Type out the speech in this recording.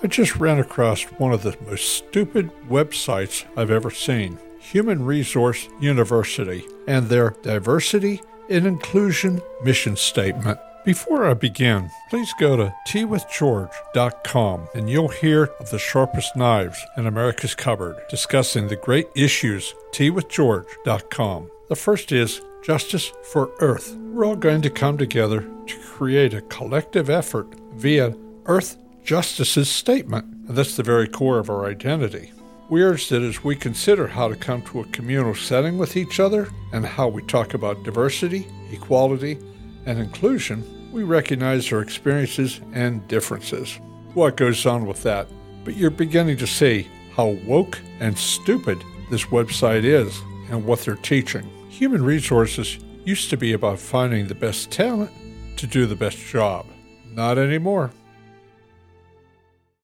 I just ran across one of the most stupid websites I've ever seen Human Resource University and their Diversity and Inclusion mission statement. Before I begin, please go to teawithgeorge.com and you'll hear of the sharpest knives in America's cupboard, discussing the great issues. teawithgeorge.com. The first is Justice for Earth. We're all going to come together to create a collective effort via Earth Justice's statement, and that's the very core of our identity. We urge that as we consider how to come to a communal setting with each other and how we talk about diversity, equality, and inclusion, we recognize our experiences and differences. What goes on with that? But you're beginning to see how woke and stupid this website is and what they're teaching. Human resources used to be about finding the best talent to do the best job. Not anymore.